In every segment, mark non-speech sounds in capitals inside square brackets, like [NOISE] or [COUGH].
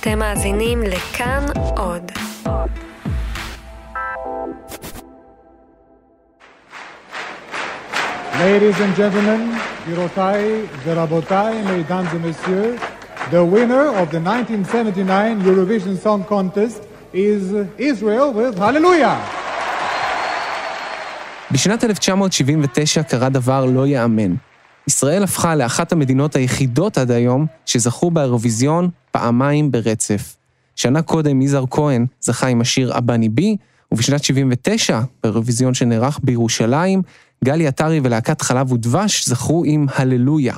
אתם מאזינים לכאן עוד. Ladies and gentlemen, גבירותיי ורבותיי, mesdames et messieurs, the winner of the 1979 Eurovision Song Contest is Israel with Hallelujah. בשנת 1979 קרה דבר לא ייאמן. ישראל הפכה לאחת המדינות היחידות עד היום שזכו באירוויזיון פעמיים ברצף. שנה קודם יזהר כהן זכה עם השיר "אבני בי", ובשנת 79, באירוויזיון שנערך בירושלים, גלי עטרי ולהקת חלב ודבש זכו עם הללויה.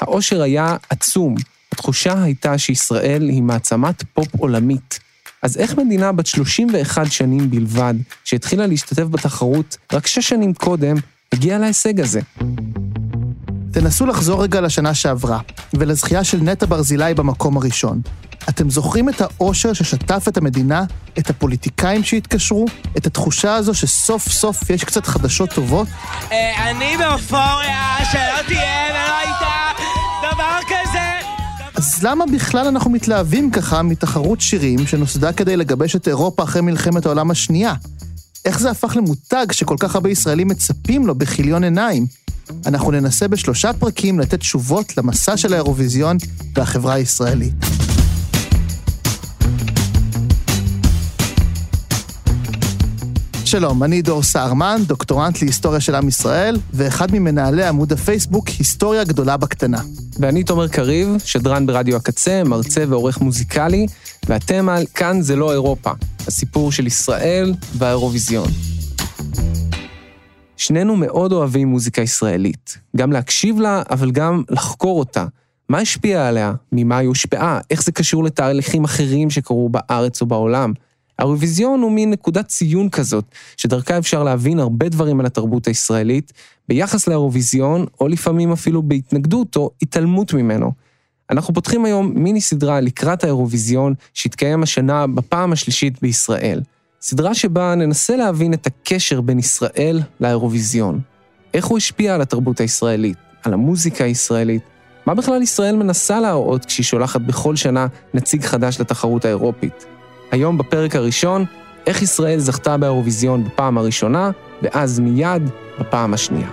האושר היה עצום, התחושה הייתה שישראל היא מעצמת פופ עולמית. אז איך מדינה בת 31 שנים בלבד, שהתחילה להשתתף בתחרות רק שש שנים קודם, הגיעה להישג הזה? תנסו לחזור רגע לשנה שעברה, ולזכייה של נטע ברזילי במקום הראשון. אתם זוכרים את האושר ששטף את המדינה, את הפוליטיקאים שהתקשרו, את התחושה הזו שסוף סוף יש קצת חדשות טובות? אה, אני באופוריה, שלא תהיה ולא הייתה דבר כזה. אז למה בכלל אנחנו מתלהבים ככה מתחרות שירים שנוסדה כדי לגבש את אירופה אחרי מלחמת העולם השנייה? איך זה הפך למותג שכל כך הרבה ישראלים מצפים לו בכיליון עיניים? אנחנו ננסה בשלושה פרקים לתת תשובות למסע של האירוויזיון והחברה הישראלית. שלום, אני דור סהרמן, דוקטורנט להיסטוריה של עם ישראל, ואחד ממנהלי עמוד הפייסבוק היסטוריה גדולה בקטנה. ואני תומר קריב, שדרן ברדיו הקצה, מרצה ועורך מוזיקלי, ואתם על כאן זה לא אירופה, הסיפור של ישראל והאירוויזיון. שנינו מאוד אוהבים מוזיקה ישראלית, גם להקשיב לה, אבל גם לחקור אותה. מה השפיע עליה? ממה היא הושפעה? איך זה קשור לתהליכים אחרים שקרו בארץ או בעולם? האירוויזיון הוא מין נקודת ציון כזאת, שדרכה אפשר להבין הרבה דברים על התרבות הישראלית, ביחס לאירוויזיון, או לפעמים אפילו בהתנגדות או התעלמות ממנו. אנחנו פותחים היום מיני סדרה לקראת האירוויזיון, שהתקיים השנה בפעם השלישית בישראל. סדרה שבה ננסה להבין את הקשר בין ישראל לאירוויזיון. איך הוא השפיע על התרבות הישראלית, על המוזיקה הישראלית, מה בכלל ישראל מנסה להראות כשהיא שולחת בכל שנה נציג חדש לתחרות האירופית. היום בפרק הראשון, איך ישראל זכתה באירוויזיון בפעם הראשונה, ואז מיד בפעם השנייה.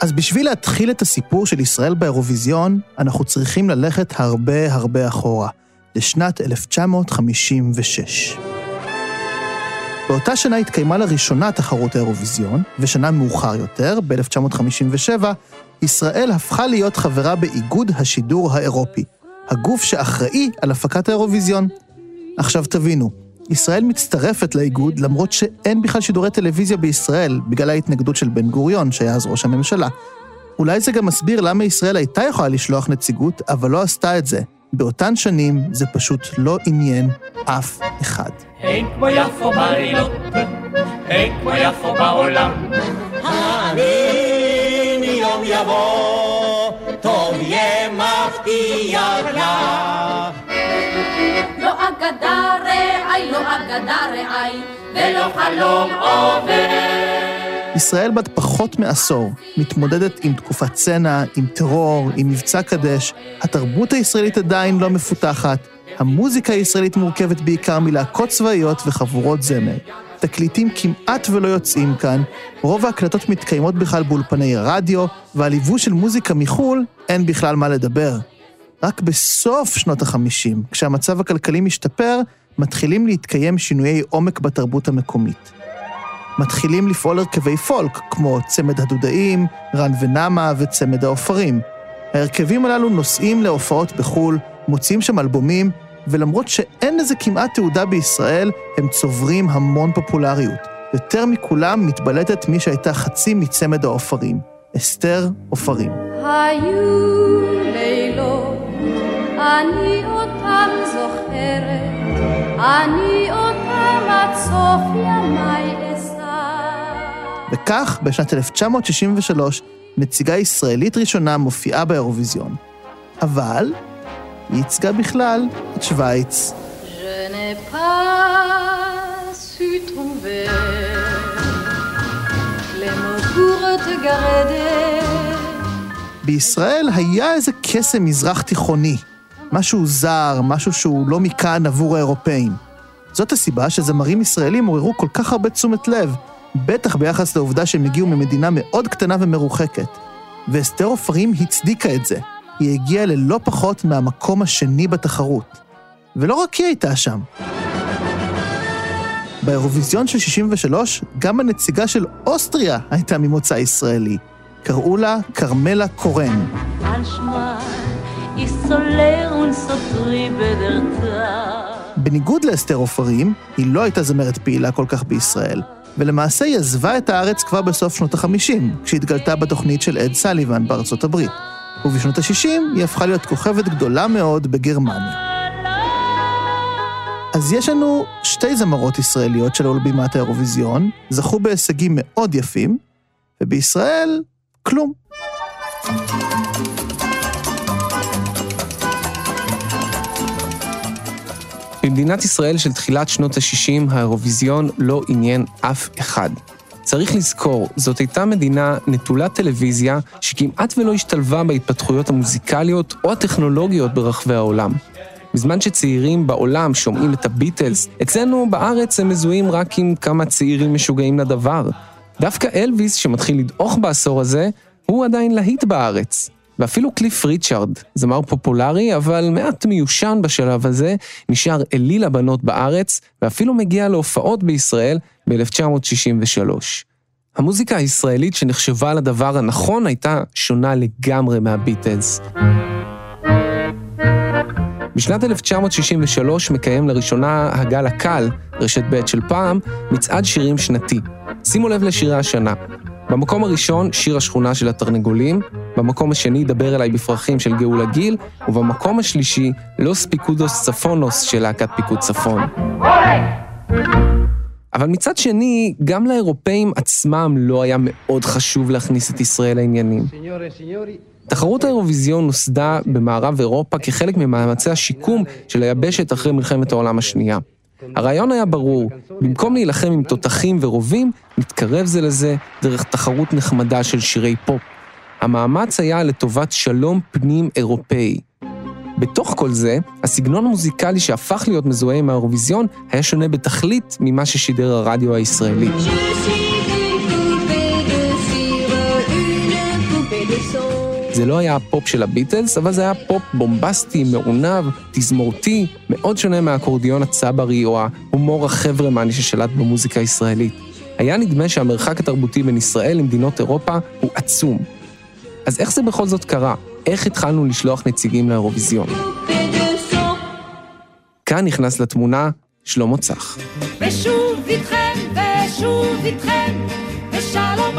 אז בשביל להתחיל את הסיפור של ישראל באירוויזיון, אנחנו צריכים ללכת הרבה הרבה אחורה, לשנת 1956. באותה שנה התקיימה לראשונה תחרות האירוויזיון, ושנה מאוחר יותר, ב-1957, ישראל הפכה להיות חברה באיגוד השידור האירופי, הגוף שאחראי על הפקת האירוויזיון. עכשיו תבינו, ישראל מצטרפת לאיגוד למרות שאין בכלל שידורי טלוויזיה בישראל, בגלל ההתנגדות של בן גוריון, שהיה אז ראש הממשלה. אולי זה גם מסביר למה ישראל הייתה יכולה לשלוח נציגות, אבל לא עשתה את זה. באותן שנים זה פשוט לא עניין אף אחד. אין כמו יפו בלילות, אין כמו יפו בעולם. הנה יום יבוא, טוב יהיה מבטיח לך. לא אגדה רעי, לא אגדה רעי, ולא חלום עובר. ישראל בת פחות מעשור מתמודדת עם תקופת צנע, עם טרור, עם מבצע קדש. התרבות הישראלית עדיין לא מפותחת. המוזיקה הישראלית מורכבת בעיקר מלהקות צבאיות וחבורות זמר. תקליטים כמעט ולא יוצאים כאן, רוב ההקלטות מתקיימות בכלל באולפני רדיו, ועל ייבוא של מוזיקה מחו"ל אין בכלל מה לדבר. רק בסוף שנות ה-50, כשהמצב הכלכלי משתפר, מתחילים להתקיים שינויי עומק בתרבות המקומית. מתחילים לפעול הרכבי פולק, כמו צמד הדודאים, רן ונמה וצמד העופרים. ההרכבים הללו נוסעים להופעות בחו"ל, מוציאים שם אלבומים, ולמרות שאין לזה כמעט תעודה בישראל, הם צוברים המון פופולריות. יותר מכולם מתבלטת מי שהייתה חצי מצמד העופרים, אסתר עופרים. היו לילות, אני אותם זוכרת, אני אותם עד סוף ימיי. וכך, בשנת 1963, נציגה ישראלית ראשונה מופיעה באירוויזיון. אבל היא ייצגה בכלל את שווייץ. בישראל היה איזה קסם מזרח תיכוני, משהו זר, משהו שהוא לא מכאן עבור האירופאים. זאת הסיבה שזמרים ישראלים עוררו כל כך הרבה תשומת לב, בטח ביחס לעובדה שהם הגיעו ממדינה מאוד קטנה ומרוחקת. ואסתר עופרים הצדיקה את זה. היא הגיעה ללא פחות מהמקום השני בתחרות. ולא רק היא הייתה שם. באירוויזיון של 63, גם הנציגה של אוסטריה הייתה ממוצא ישראלי. קראו לה כרמלה קורן. בניגוד לאסתר עופרים, היא לא הייתה זמרת פעילה כל כך בישראל, ולמעשה היא עזבה את הארץ כבר בסוף שנות ה-50, כשהתגלתה בתוכנית של אד סליבן בארצות הברית. ובשנות ה-60 היא הפכה להיות כוכבת גדולה מאוד בגרמניה. אז יש לנו שתי זמרות ישראליות שעלו על בימת האירוויזיון, זכו בהישגים מאוד יפים, ובישראל, כלום. במדינת ישראל של תחילת שנות ה-60 האירוויזיון לא עניין אף אחד. צריך לזכור, זאת הייתה מדינה נטולת טלוויזיה שכמעט ולא השתלבה בהתפתחויות המוזיקליות או הטכנולוגיות ברחבי העולם. בזמן שצעירים בעולם שומעים את הביטלס, אצלנו בארץ הם מזוהים רק עם כמה צעירים משוגעים לדבר. דווקא אלוויס, שמתחיל לדעוך בעשור הזה, הוא עדיין להיט בארץ. ואפילו קליף ריצ'ארד, זמר פופולרי, אבל מעט מיושן בשלב הזה, נשאר אליל הבנות בארץ, ואפילו מגיע להופעות בישראל ב-1963. המוזיקה הישראלית שנחשבה לדבר הנכון הייתה שונה לגמרי מהביטלס. בשנת 1963 מקיים לראשונה הגל הקל, רשת ב' של פעם, מצעד שירים שנתי. שימו לב לשירי השנה. במקום הראשון, שיר השכונה של התרנגולים, במקום השני, דבר אליי בפרחים של גאולה גיל, ובמקום השלישי, לוס פיקודוס צפונוס של להקת פיקוד צפון. אבל מצד שני, גם לאירופאים עצמם לא היה מאוד חשוב להכניס את ישראל לעניינים. תחרות האירוויזיון נוסדה במערב אירופה כחלק ממאמצי השיקום של היבשת אחרי מלחמת העולם השנייה. הרעיון היה ברור, במקום להילחם עם תותחים ורובים, נתקרב זה לזה דרך תחרות נחמדה של שירי פופ. המאמץ היה לטובת שלום פנים אירופאי. בתוך כל זה, הסגנון המוזיקלי שהפך להיות מזוהה עם האירוויזיון היה שונה בתכלית ממה ששידר הרדיו הישראלי. זה לא היה הפופ של הביטלס, אבל זה היה פופ בומבסטי, מעונב, תזמורתי, מאוד שונה מהאקורדיון הצברי או ההומור החברמני ששלט במוזיקה הישראלית. היה נדמה שהמרחק התרבותי בין ישראל למדינות אירופה הוא עצום. אז איך זה בכל זאת קרה? איך התחלנו לשלוח נציגים לאירוויזיון? כאן נכנס לתמונה שלמה צח. ושוב איתכם, ושוב איתכם, ושלום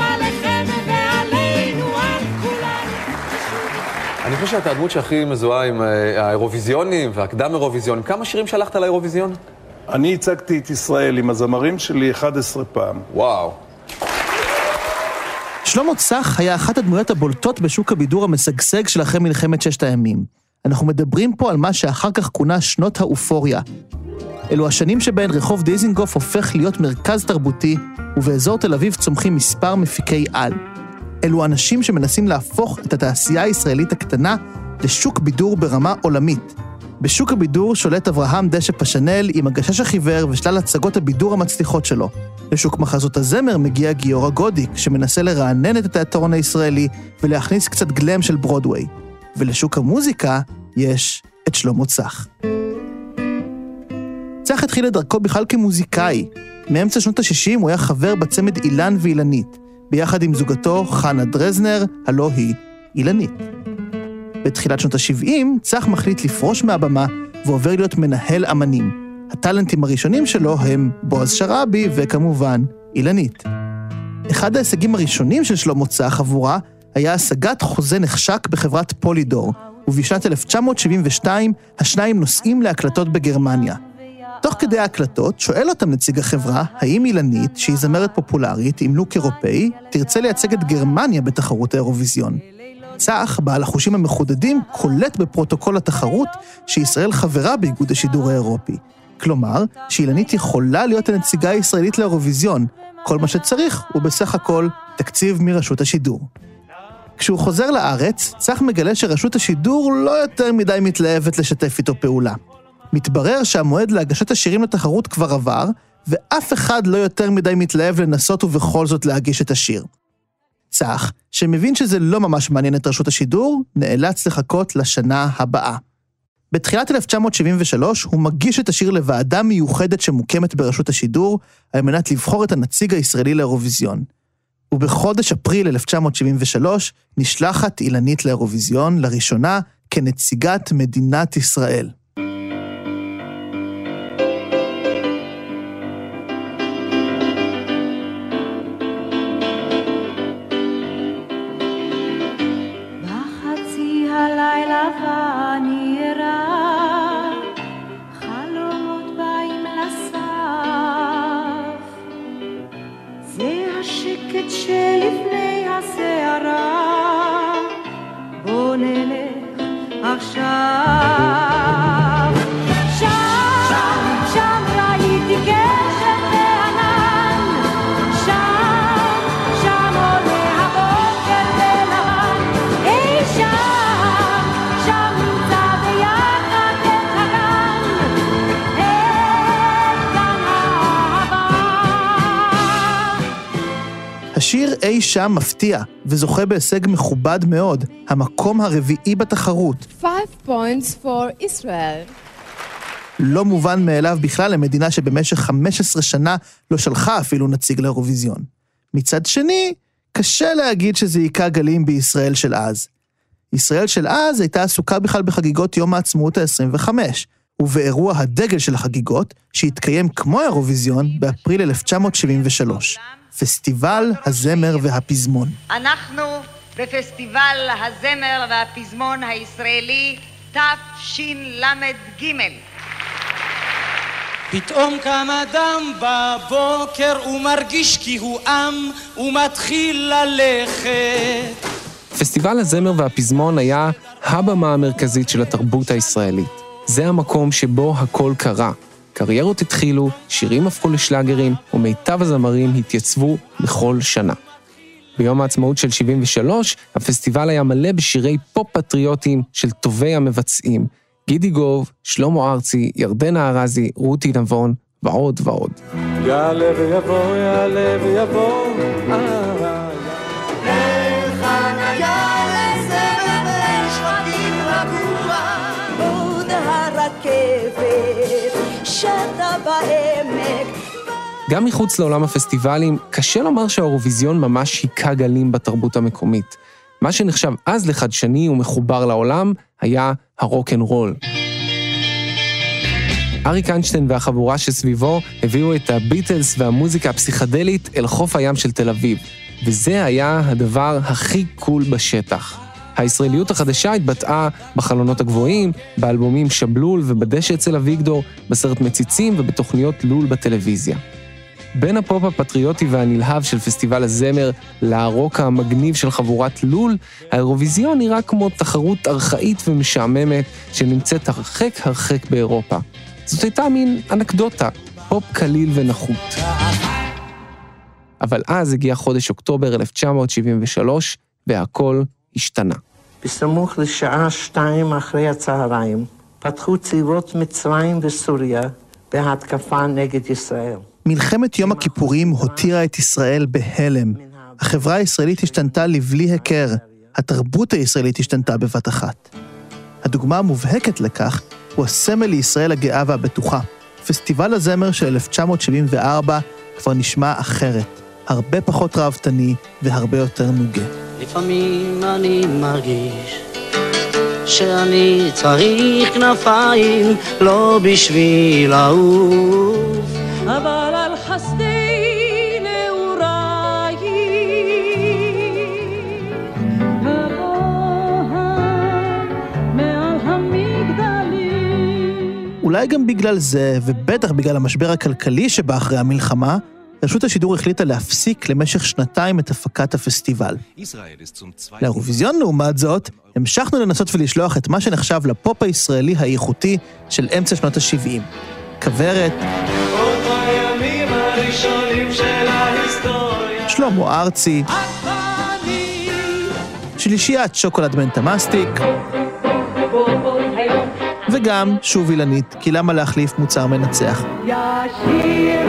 אני חושב שאתה הדמות שהכי מזוהה עם אה, האירוויזיונים והקדם אירוויזיונים. כמה שירים שלחת לאירוויזיון? אני הצגתי את ישראל עם הזמרים שלי 11 פעם. וואו. שלמה צח היה אחת הדמויות הבולטות בשוק הבידור המשגשג של אחרי מלחמת ששת הימים. אנחנו מדברים פה על מה שאחר כך כונה שנות האופוריה. אלו השנים שבהן רחוב דיזינגוף הופך להיות מרכז תרבותי, ובאזור תל אביב צומחים מספר מפיקי על. אלו אנשים שמנסים להפוך את התעשייה הישראלית הקטנה לשוק בידור ברמה עולמית. בשוק הבידור שולט אברהם דשא פשנל עם הגשש החיוור ושלל הצגות הבידור המצליחות שלו. לשוק מחזות הזמר מגיע גיורא גודיק, שמנסה לרענן את התיאטרון הישראלי ולהכניס קצת גלם של ברודוויי. ולשוק המוזיקה יש את שלמה צח. צח התחיל את דרכו בכלל כמוזיקאי. מאמצע שנות ה-60 הוא היה חבר בצמד אילן ואילנית, ביחד עם זוגתו חנה דרזנר, הלא היא אילנית. בתחילת שנות ה-70, צח מחליט לפרוש מהבמה ועובר להיות מנהל אמנים. הטאלנטים הראשונים שלו הם בועז שראבי וכמובן אילנית. אחד ההישגים הראשונים של שלמה צח עבורה היה השגת חוזה נחשק בחברת פולידור, ובשנת 1972 השניים נוסעים להקלטות בגרמניה. תוך כדי ההקלטות שואל אותם נציג החברה, האם אילנית, שהיא זמרת פופולרית עם look אירופאי, תרצה לייצג את גרמניה בתחרות האירוויזיון. צח, בעל החושים המחודדים, קולט בפרוטוקול התחרות שישראל חברה באיגוד השידור האירופי. כלומר, שאילנית יכולה להיות הנציגה הישראלית לאירוויזיון. כל מה שצריך הוא בסך הכל תקציב מרשות השידור. כשהוא חוזר לארץ, צח מגלה שרשות השידור לא יותר מדי מתלהבת לשתף איתו פעולה. מתברר שהמועד להגשת השירים לתחרות כבר עבר, ואף אחד לא יותר מדי מתלהב לנסות ובכל זאת להגיש את השיר. צח, שמבין שזה לא ממש מעניין את רשות השידור, נאלץ לחכות לשנה הבאה. בתחילת 1973 הוא מגיש את השיר לוועדה מיוחדת שמוקמת ברשות השידור, על מנת לבחור את הנציג הישראלי לאירוויזיון. ובחודש אפריל 1973 נשלחת אילנית לאירוויזיון לראשונה כנציגת מדינת ישראל. אי שם מפתיע, וזוכה בהישג מכובד מאוד, המקום הרביעי בתחרות. Five points for Israel. לא מובן מאליו בכלל למדינה שבמשך 15 שנה לא שלחה אפילו נציג לאירוויזיון. מצד שני, קשה להגיד שזה היכה גלים בישראל של אז. ישראל של אז הייתה עסוקה בכלל בחגיגות יום העצמאות ה-25, ובאירוע הדגל של החגיגות, שהתקיים כמו האירוויזיון באפריל 1973, פסטיבל הזמר והפזמון. אנחנו בפסטיבל הזמר והפזמון הישראלי תשל"ג. פתאום קם אדם בבוקר ומרגיש כי הוא עם ומתחיל ללכת. פסטיבל הזמר והפזמון היה הבמה המרכזית של התרבות הישראלית. זה המקום שבו הכל קרה. קריירות התחילו, שירים הפכו לשלאגרים, ומיטב הזמרים התייצבו בכל שנה. ביום העצמאות של 73, הפסטיבל היה מלא בשירי פופ פטריוטיים של טובי המבצעים. גידי גוב, שלמה ארצי, ירדנה ארזי, רותי נבון, ועוד ועוד. יעלה ויבוא, יעלה ויבוא, אה, גם מחוץ לעולם הפסטיבלים, קשה לומר שהאירוויזיון ממש היכה גלים בתרבות המקומית. מה שנחשב אז לחדשני ומחובר לעולם היה הרוק אנד רול. אריק איינשטיין והחבורה שסביבו הביאו את הביטלס והמוזיקה הפסיכדלית אל חוף הים של תל אביב, וזה היה הדבר הכי cool בשטח. הישראליות החדשה התבטאה בחלונות הגבוהים, באלבומים שבלול ובדשא אצל אביגדור, בסרט מציצים ובתוכניות לול בטלוויזיה. בין הפופ הפטריוטי והנלהב של פסטיבל הזמר לרוק המגניב של חבורת לול, האירוויזיון נראה כמו תחרות ארכאית ומשעממת שנמצאת הרחק הרחק באירופה. זאת הייתה מין אנקדוטה, פופ קליל ונחות. אבל אז הגיע חודש אוקטובר 1973, והכל השתנה. בסמוך לשעה שתיים אחרי הצהריים פתחו צבאות מצרים וסוריה בהתקפה נגד ישראל. מלחמת יום הכיפורים הותירה את ישראל בהלם. החברה הישראלית השתנתה לבלי היכר, התרבות הישראלית השתנתה בבת אחת. הדוגמה המובהקת לכך הוא הסמל לישראל הגאה והבטוחה. פסטיבל הזמר של 1974 כבר נשמע אחרת, הרבה פחות ראוותני והרבה יותר נוגה. לפעמים אני מרגיש שאני צריך כנפיים לא בשביל לעוף אבל על חסדי נעוריי מעל המגדלים. אולי גם בגלל זה, ובטח בגלל המשבר הכלכלי שבא אחרי המלחמה, רשות השידור החליטה להפסיק למשך שנתיים את הפקת הפסטיבל. לאירוויזיון, לעומת זאת, המשכנו לנסות ולשלוח את מה שנחשב לפופ הישראלי האיכותי של אמצע שנות ה-70. כוורת, שלמה ארצי, שלישיית שוקולד מנטה מסטיק, וגם, שוב אילנית, כי למה להחליף מוצר מנצח? ישירו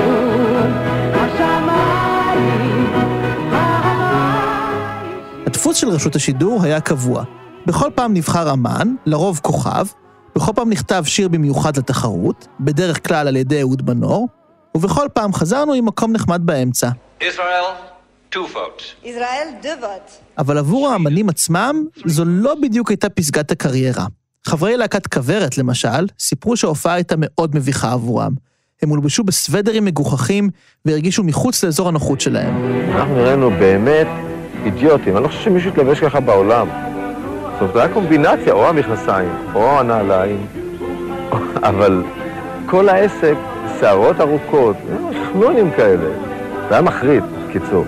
הדפוס של רשות השידור היה קבוע. בכל פעם נבחר אמן, לרוב כוכב, בכל פעם נכתב שיר במיוחד לתחרות, בדרך כלל על ידי אהוד מנור, ובכל פעם חזרנו עם מקום נחמד באמצע. Israel, two votes. ישראל דוות. אבל עבור האמנים עצמם, זו לא בדיוק הייתה פסגת הקריירה. חברי להקת כוורת, למשל, סיפרו שההופעה הייתה מאוד מביכה עבורם. הם הולבשו בסוודרים מגוחכים והרגישו מחוץ לאזור הנוחות שלהם. אנחנו נראינו באמת אידיוטים, אני לא חושב שמישהו התלבש ככה בעולם. זאת אומרת, זה היה קומבינציה, או המכנסיים, או הנעליים, [LAUGHS] אבל כל העסק, שערות ארוכות, חנונים כאלה. זה היה מחריד, קיצור.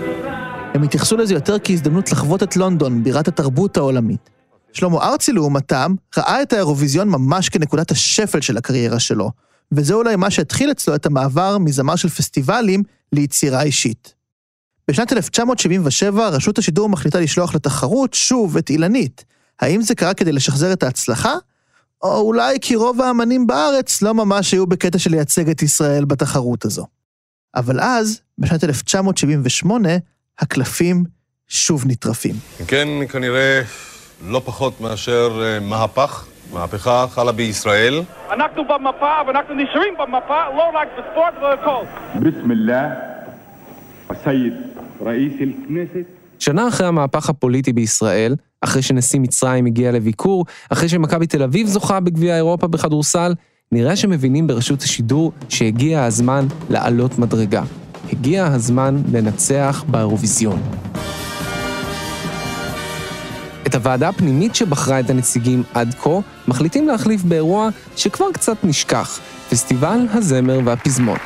הם התייחסו לזה יותר כהזדמנות לחוות את לונדון, בירת התרבות העולמית. שלמה ארצי, לעומתם, ראה את האירוויזיון ממש כנקודת השפל של הקריירה שלו, וזה אולי מה שהתחיל אצלו את המעבר מזמר של פסטיבלים ליצירה אישית. בשנת 1977 רשות השידור מחליטה לשלוח לתחרות שוב את אילנית. האם זה קרה כדי לשחזר את ההצלחה? או אולי כי רוב האמנים בארץ לא ממש היו בקטע של לייצג את ישראל בתחרות הזו. אבל אז, בשנת 1978, הקלפים שוב נטרפים. כן, כנראה לא פחות מאשר אה, מהפך. מהפכה חלה בישראל. אנחנו במפה ואנחנו נשארים במפה, לא רק בספורט, לא הכל. בסם אללה, הסייד שנה אחרי המהפך הפוליטי בישראל, אחרי שנשיא מצרים הגיע לביקור, אחרי שמכבי תל אביב זוכה בגביע אירופה בכדורסל, נראה שמבינים ברשות השידור שהגיע הזמן לעלות מדרגה. הגיע הזמן לנצח באירוויזיון. את הוועדה הפנימית שבחרה את הנציגים עד כה, מחליטים להחליף באירוע שכבר קצת נשכח, פסטיבל הזמר והפזמון.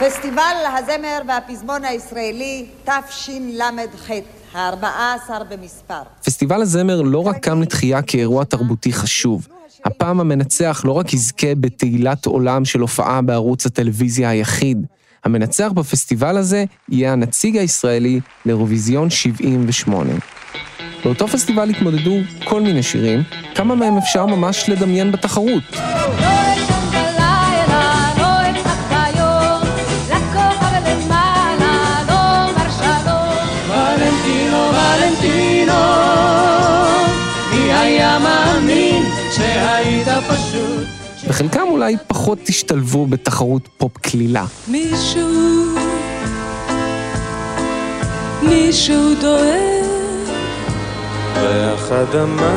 פסטיבל הזמר והפזמון הישראלי תשל"ח, ה-14 במספר. פסטיבל הזמר לא רק קם לתחייה כאירוע תרבותי חשוב, הפעם המנצח לא רק יזכה בתהילת עולם של הופעה בערוץ הטלוויזיה היחיד, המנצח בפסטיבל הזה יהיה הנציג הישראלי לאירוויזיון 78. באותו פסטיבל התמודדו כל מיני שירים, כמה מהם אפשר ממש לדמיין בתחרות. וחלקם אולי פחות תשתלבו בתחרות פופ קלילה. מישהו, מישהו דואג ריח אדמה,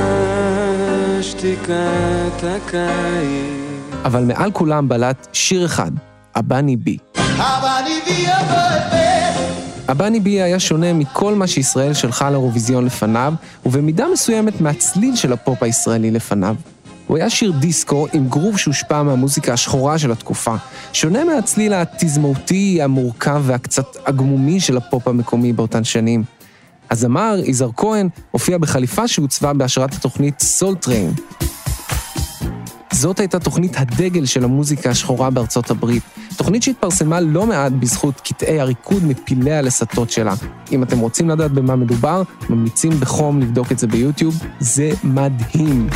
שתיקת הקיץ אבל מעל כולם בלט שיר אחד, אבני בי. אבני בי היה שונה מכל מה שישראל שלחה לאירוויזיון לפניו, ובמידה מסוימת מהצליל של הפופ הישראלי לפניו. הוא היה שיר דיסקו עם גרוב שהושפע מהמוזיקה השחורה של התקופה, שונה מהצליל התזמורתי, המורכב והקצת עגמומי של הפופ המקומי באותן שנים. הזמר, יזהר כהן, הופיע בחליפה שעוצבה בהשראת התוכנית סול טריין. זאת הייתה תוכנית הדגל של המוזיקה השחורה בארצות הברית, תוכנית שהתפרסמה לא מעט בזכות קטעי הריקוד מפילי הלסתות שלה. אם אתם רוצים לדעת במה מדובר, ממליצים בחום לבדוק את זה ביוטיוב, זה מדהים.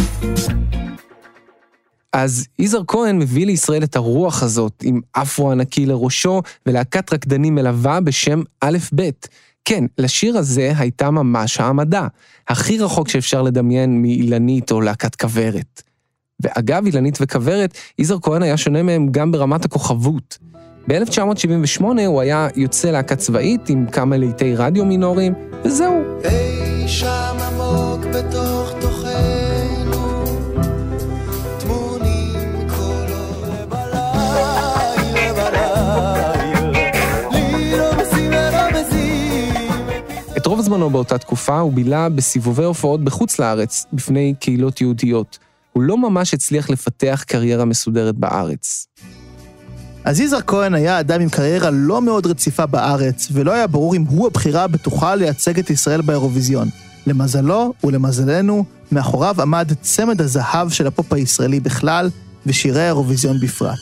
אז יזהר כהן מביא לישראל את הרוח הזאת, עם אפרו ענקי לראשו ולהקת רקדנים מלווה בשם א' ב'. כן, לשיר הזה הייתה ממש העמדה, הכי רחוק שאפשר לדמיין מאילנית או להקת כוורת. ואגב, אילנית וכוורת, יזהר כהן היה שונה מהם גם ברמת הכוכבות. ב-1978 הוא היה יוצא להקה צבאית עם כמה לעיתי רדיו מינוריים, וזהו. אי שם עמוק בתוך זמנו באותה תקופה הוא בילה בסיבובי הופעות בחוץ לארץ, בפני קהילות יהודיות. הוא לא ממש הצליח לפתח קריירה מסודרת בארץ. אז יזהר כהן היה אדם עם קריירה לא מאוד רציפה בארץ, ולא היה ברור אם הוא הבחירה הבטוחה לייצג את ישראל באירוויזיון. למזלו ולמזלנו, מאחוריו עמד צמד הזהב של הפופ הישראלי בכלל, ושירי האירוויזיון בפרט.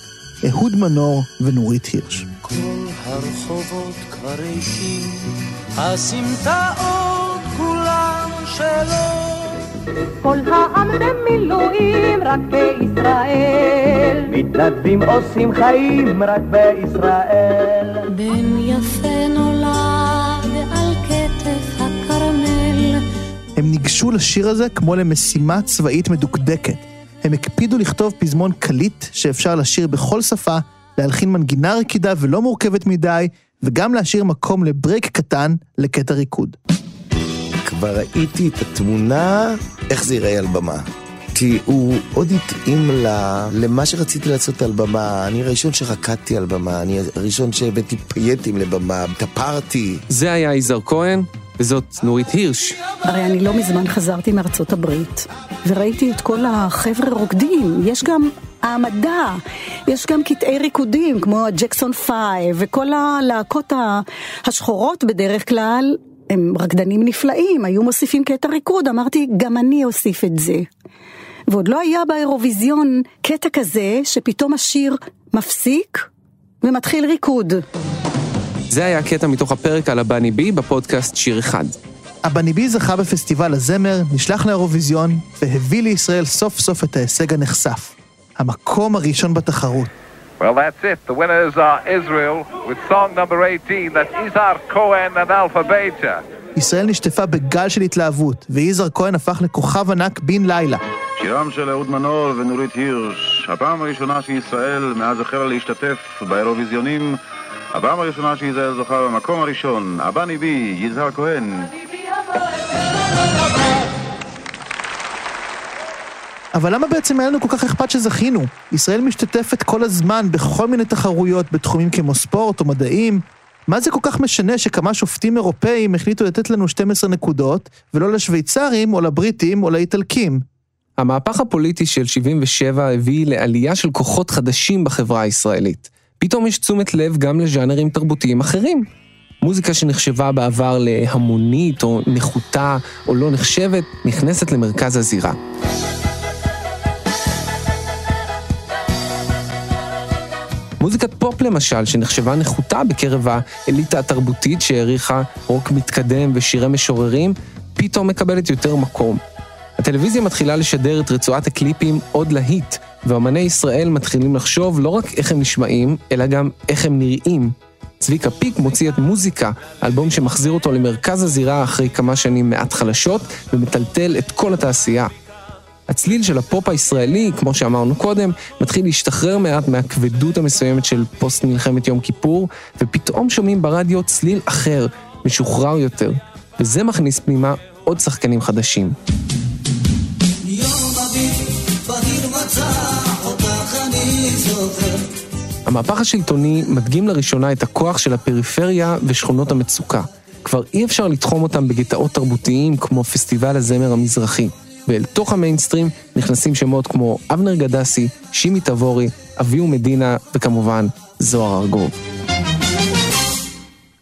אהוד מנור ונורית הירש. כל הרחובות כבר ריקים, הסמטאות כולן שלו. כל העם במילואים רק בישראל. מתנדבים עושים חיים רק בישראל. בן יפה נולד על כתף הכרמל. הם ניגשו לשיר הזה כמו למשימה צבאית מדוקדקת. הם הקפידו לכתוב פזמון קליט שאפשר לשיר בכל שפה, להלחין מנגינה רקידה ולא מורכבת מדי, וגם להשאיר מקום לברייק קטן לקטע ריקוד. כבר ראיתי את התמונה, איך זה ייראה על במה. כי הוא עוד התאים לה, למה שרציתי לעשות על במה. אני הראשון שרקדתי על במה, אני הראשון שהבאתי פייטים לבמה, טפרתי. זה היה יזהר כהן, וזאת נורית הירש. הרי אני לא מזמן חזרתי מארצות הברית, וראיתי את כל החבר'ה רוקדים. יש גם העמדה, יש גם קטעי ריקודים, כמו הג'קסון פייב, וכל הלהקות השחורות בדרך כלל, הם רקדנים נפלאים, היו מוסיפים קטע ריקוד, אמרתי, גם אני אוסיף את זה. ועוד לא היה באירוויזיון קטע כזה, שפתאום השיר מפסיק ומתחיל ריקוד. זה היה קטע מתוך הפרק על אבניבי בפודקאסט שיר אחד. אבניבי זכה בפסטיבל הזמר, נשלח לאירוויזיון, והביא לישראל סוף סוף את ההישג הנחשף. המקום הראשון בתחרות. Well, that's it. The winners are Israel with song number 18. That's and Alpha Beta. ישראל נשטפה בגל של התלהבות, ויזהר כהן הפך לכוכב ענק בן לילה. שירם של אהוד מנור ונורית הירש, הפעם הראשונה שישראל מאז החלה להשתתף באירוויזיונים, הפעם הראשונה שישראל זוכה במקום הראשון, הבני בי, יזהר כהן. אבל למה בעצם היה לנו כל כך אכפת שזכינו? ישראל משתתפת כל הזמן בכל מיני תחרויות בתחומים כמו ספורט או מדעים. מה זה כל כך משנה שכמה שופטים אירופאים החליטו לתת לנו 12 נקודות, ולא לשוויצרים או לבריטים או לאיטלקים? המהפך הפוליטי של 77 הביא לעלייה של כוחות חדשים בחברה הישראלית. פתאום יש תשומת לב גם לז'אנרים תרבותיים אחרים. מוזיקה שנחשבה בעבר להמונית או נחותה או לא נחשבת, נכנסת למרכז הזירה. מוזיקת פופ למשל, שנחשבה נחותה בקרב האליטה התרבותית שהעריכה רוק מתקדם ושירי משוררים, פתאום מקבלת יותר מקום. הטלוויזיה מתחילה לשדר את רצועת הקליפים עוד להיט, ואמני ישראל מתחילים לחשוב לא רק איך הם נשמעים, אלא גם איך הם נראים. צביקה פיק מוציא את מוזיקה, אלבום שמחזיר אותו למרכז הזירה אחרי כמה שנים מעט חלשות, ומטלטל את כל התעשייה. הצליל של הפופ הישראלי, כמו שאמרנו קודם, מתחיל להשתחרר מעט מהכבדות המסוימת של פוסט מלחמת יום כיפור, ופתאום שומעים ברדיו צליל אחר, משוחרר יותר, וזה מכניס פנימה עוד שחקנים חדשים. המהפך השלטוני מדגים לראשונה את הכוח של הפריפריה ושכונות המצוקה. כבר אי אפשר לתחום אותם בגטאות תרבותיים כמו פסטיבל הזמר המזרחי. ואל תוך המיינסטרים נכנסים שמות כמו אבנר גדסי, שימי תבורי, אביהו מדינה וכמובן זוהר ארגוב.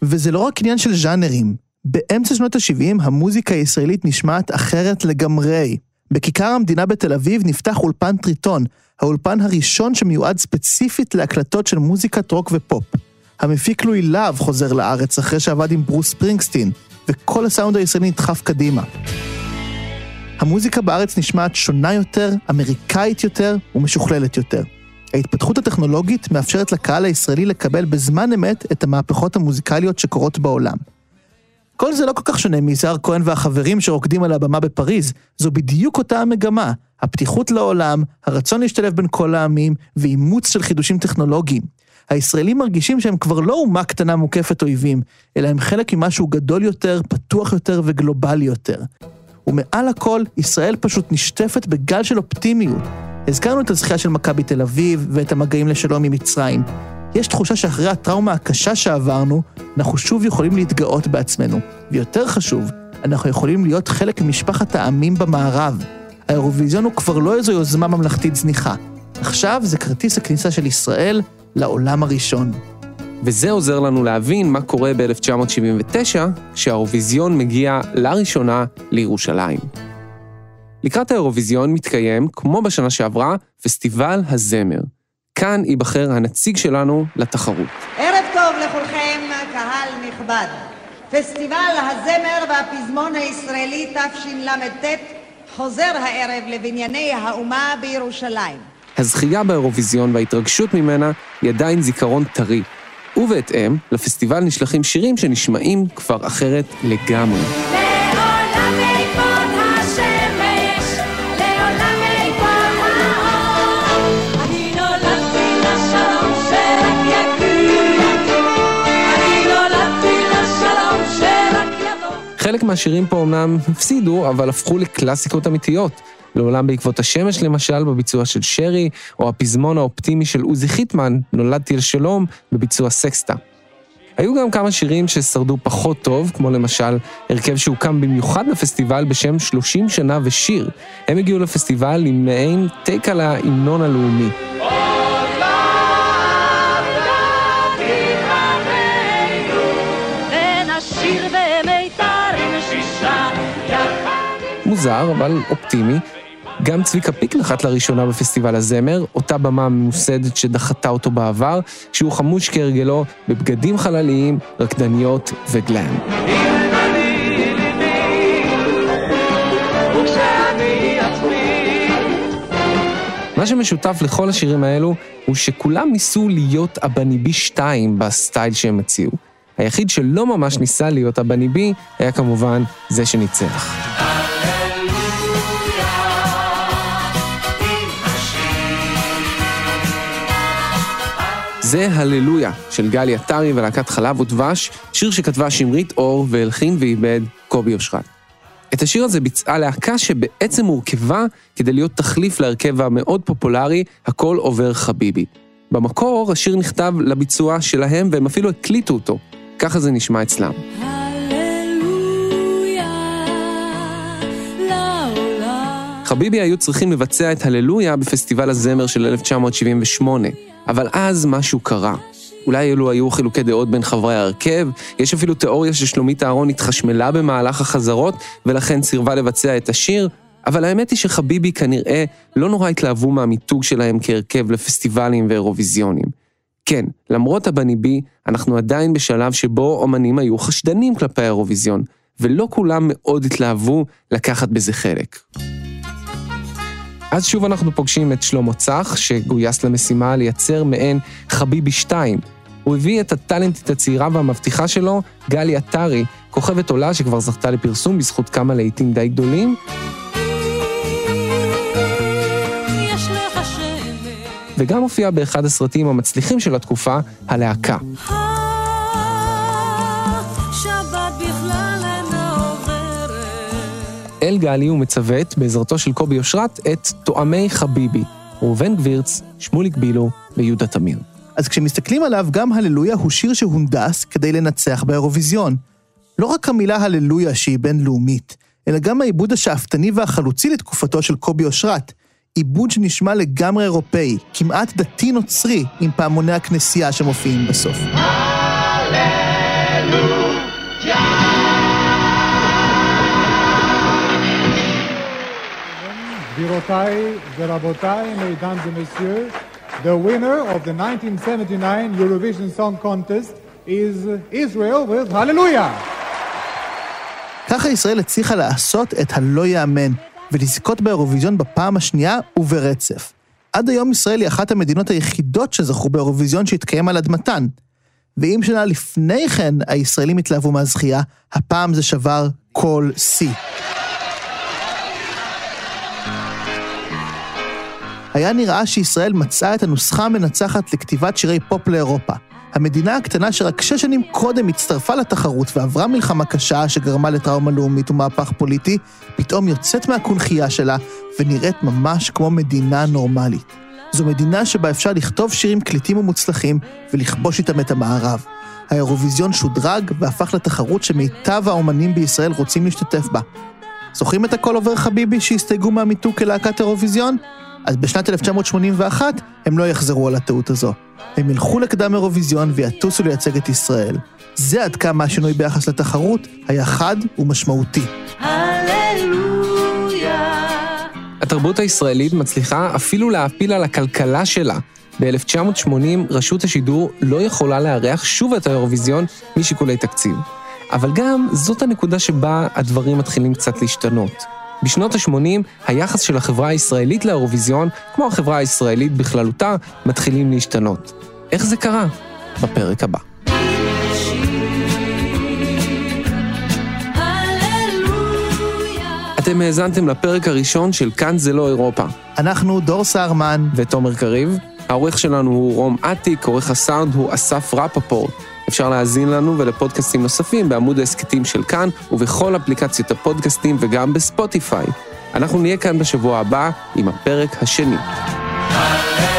וזה לא רק עניין של ז'אנרים. באמצע שנות ה-70 המוזיקה הישראלית נשמעת אחרת לגמרי. בכיכר המדינה בתל אביב נפתח אולפן טריטון, האולפן הראשון שמיועד ספציפית להקלטות של מוזיקת רוק ופופ. המפיק לואי להב חוזר לארץ אחרי שעבד עם ברוס ספרינגסטין, וכל הסאונד הישראלי נדחף קדימה. המוזיקה בארץ נשמעת שונה יותר, אמריקאית יותר ומשוכללת יותר. ההתפתחות הטכנולוגית מאפשרת לקהל הישראלי לקבל בזמן אמת את המהפכות המוזיקליות שקורות בעולם. כל זה לא כל כך שונה מיזהר כהן והחברים שרוקדים על הבמה בפריז, זו בדיוק אותה המגמה, הפתיחות לעולם, הרצון להשתלב בין כל העמים ואימוץ של חידושים טכנולוגיים. הישראלים מרגישים שהם כבר לא אומה קטנה מוקפת אויבים, אלא הם חלק ממשהו גדול יותר, פתוח יותר וגלובלי יותר. ומעל הכל, ישראל פשוט נשטפת בגל של אופטימיות. הזכרנו את הזכייה של מכבי תל אביב ואת המגעים לשלום עם מצרים. יש תחושה שאחרי הטראומה הקשה שעברנו, אנחנו שוב יכולים להתגאות בעצמנו. ויותר חשוב, אנחנו יכולים להיות חלק ממשפחת העמים במערב. האירוויזיון הוא כבר לא איזו יוזמה ממלכתית זניחה. עכשיו זה כרטיס הכניסה של ישראל לעולם הראשון. וזה עוזר לנו להבין מה קורה ב-1979, כשהאירוויזיון מגיע לראשונה לירושלים. לקראת האירוויזיון מתקיים, כמו בשנה שעברה, פסטיבל הזמר. כאן ייבחר הנציג שלנו לתחרות. ערב טוב לכולכם, קהל נכבד. פסטיבל הזמר והפזמון הישראלי תשל"ט חוזר הערב לבנייני האומה בירושלים. הזכייה באירוויזיון וההתרגשות ממנה היא עדיין זיכרון טרי, ובהתאם, לפסטיבל נשלחים שירים שנשמעים כבר אחרת לגמרי. חלק מהשירים פה אמנם הפסידו, אבל הפכו לקלאסיקות אמיתיות. לעולם בעקבות השמש למשל, בביצוע של שרי, או הפזמון האופטימי של עוזי חיטמן, נולדתי לשלום, בביצוע סקסטה. היו גם כמה שירים ששרדו פחות טוב, כמו למשל הרכב שהוקם במיוחד לפסטיבל בשם 30 שנה ושיר. הם הגיעו לפסטיבל עם מעין טייק על ההמנון הלאומי. מוזר, אבל אופטימי. גם צביקה פיק נחת לראשונה בפסטיבל הזמר, אותה במה ממוסדת שדחתה אותו בעבר, כשהוא חמוש כהרגלו בבגדים חלליים, רקדניות וגלאם. מה שמשותף לכל השירים האלו, הוא שכולם ניסו להיות אבניבי 2 בסטייל שהם הציעו. היחיד שלא ממש ניסה להיות אבניבי, היה כמובן זה שניצח. זה הללויה של גלי עטרי ולהקת חלב ודבש, שיר שכתבה שמרית אור והלחין ועיבד קובי אושרת. את השיר הזה ביצעה להקה שבעצם הורכבה כדי להיות תחליף להרכב המאוד פופולרי, הכל עובר חביבי. במקור השיר נכתב לביצוע שלהם והם אפילו הקליטו אותו. ככה זה נשמע אצלם. חביבי היו צריכים לבצע את הללויה בפסטיבל הזמר של 1978, אבל אז משהו קרה. אולי אלו היו חילוקי דעות בין חברי ההרכב, יש אפילו תיאוריה ששלומית אהרון התחשמלה במהלך החזרות, ולכן סירבה לבצע את השיר, אבל האמת היא שחביבי כנראה לא נורא התלהבו מהמיתוג שלהם כהרכב לפסטיבלים ואירוויזיונים. כן, למרות הבני בי, אנחנו עדיין בשלב שבו אומנים היו חשדנים כלפי האירוויזיון, ולא כולם מאוד התלהבו לקחת בזה חלק. אז שוב אנחנו פוגשים את שלמה צח, שגויס למשימה לייצר מעין חביבי 2. הוא הביא את הטאלנטית הצעירה והמבטיחה שלו, גלי עטרי, כוכבת עולה שכבר זכתה לפרסום בזכות כמה להיטים די גדולים. וגם הופיע באחד הסרטים המצליחים של התקופה, הלהקה. אל גלי הוא מצוות, בעזרתו של קובי אושרת, את תואמי חביבי, ראובן גבירץ, שמוליק בילו ויהודה תמיר. אז כשמסתכלים עליו, גם הללויה הוא שיר שהונדס כדי לנצח באירוויזיון. לא רק המילה הללויה שהיא בינלאומית, אלא גם העיבוד השאפתני והחלוצי לתקופתו של קובי אושרת. עיבוד שנשמע לגמרי אירופאי, כמעט דתי נוצרי, עם פעמוני הכנסייה שמופיעים בסוף. גבירותיי ורבותיי, et messieurs, the winner of the 1979 Eurovision Song Contest is Israel with Hallelujah. ככה ישראל הצליחה לעשות את הלא ייאמן, ולזכות באירוויזיון בפעם השנייה וברצף. עד היום ישראל היא אחת המדינות היחידות שזכו באירוויזיון שהתקיים על אדמתן. ואם שנה לפני כן הישראלים התלהבו מהזכייה, הפעם זה שבר כל שיא. היה נראה שישראל מצאה את הנוסחה המנצחת לכתיבת שירי פופ לאירופה. המדינה הקטנה שרק שש שנים קודם הצטרפה לתחרות ועברה מלחמה קשה שגרמה לטראומה לאומית ומהפך פוליטי, פתאום יוצאת מהקונכייה שלה ונראית ממש כמו מדינה נורמלית. זו מדינה שבה אפשר לכתוב שירים קליטים ומוצלחים ולכבוש איתם את המערב. האירוויזיון שודרג והפך לתחרות שמיטב האומנים בישראל רוצים להשתתף בה. זוכרים את הכל עובר חביבי שהסתייגו מהמיתוג כלהקת אירוויזיון? אז בשנת 1981 הם לא יחזרו על הטעות הזו. הם ילכו לקדם אירוויזיון ויטוסו לייצג את ישראל. זה עד כמה השינוי ביחס לתחרות היה חד ומשמעותי. התרבות הישראלית מצליחה אפילו להעפיל על הכלכלה שלה. ב-1980 רשות השידור לא יכולה לארח שוב את האירוויזיון משיקולי תקציב. אבל גם זאת הנקודה שבה הדברים מתחילים קצת להשתנות. בשנות ה-80 היחס של החברה הישראלית לאירוויזיון, כמו החברה הישראלית בכללותה, מתחילים להשתנות. איך זה קרה? בפרק הבא. אתם האזנתם לפרק הראשון של כאן זה לא אירופה. אנחנו דור סהרמן ותומר קריב. העורך שלנו הוא רום אטיק, עורך הסאונד הוא אסף רפפורט. אפשר להאזין לנו ולפודקאסטים נוספים בעמוד ההסכתים של כאן ובכל אפליקציות הפודקאסטים וגם בספוטיפיי. אנחנו נהיה כאן בשבוע הבא עם הפרק השני. Hallelujah.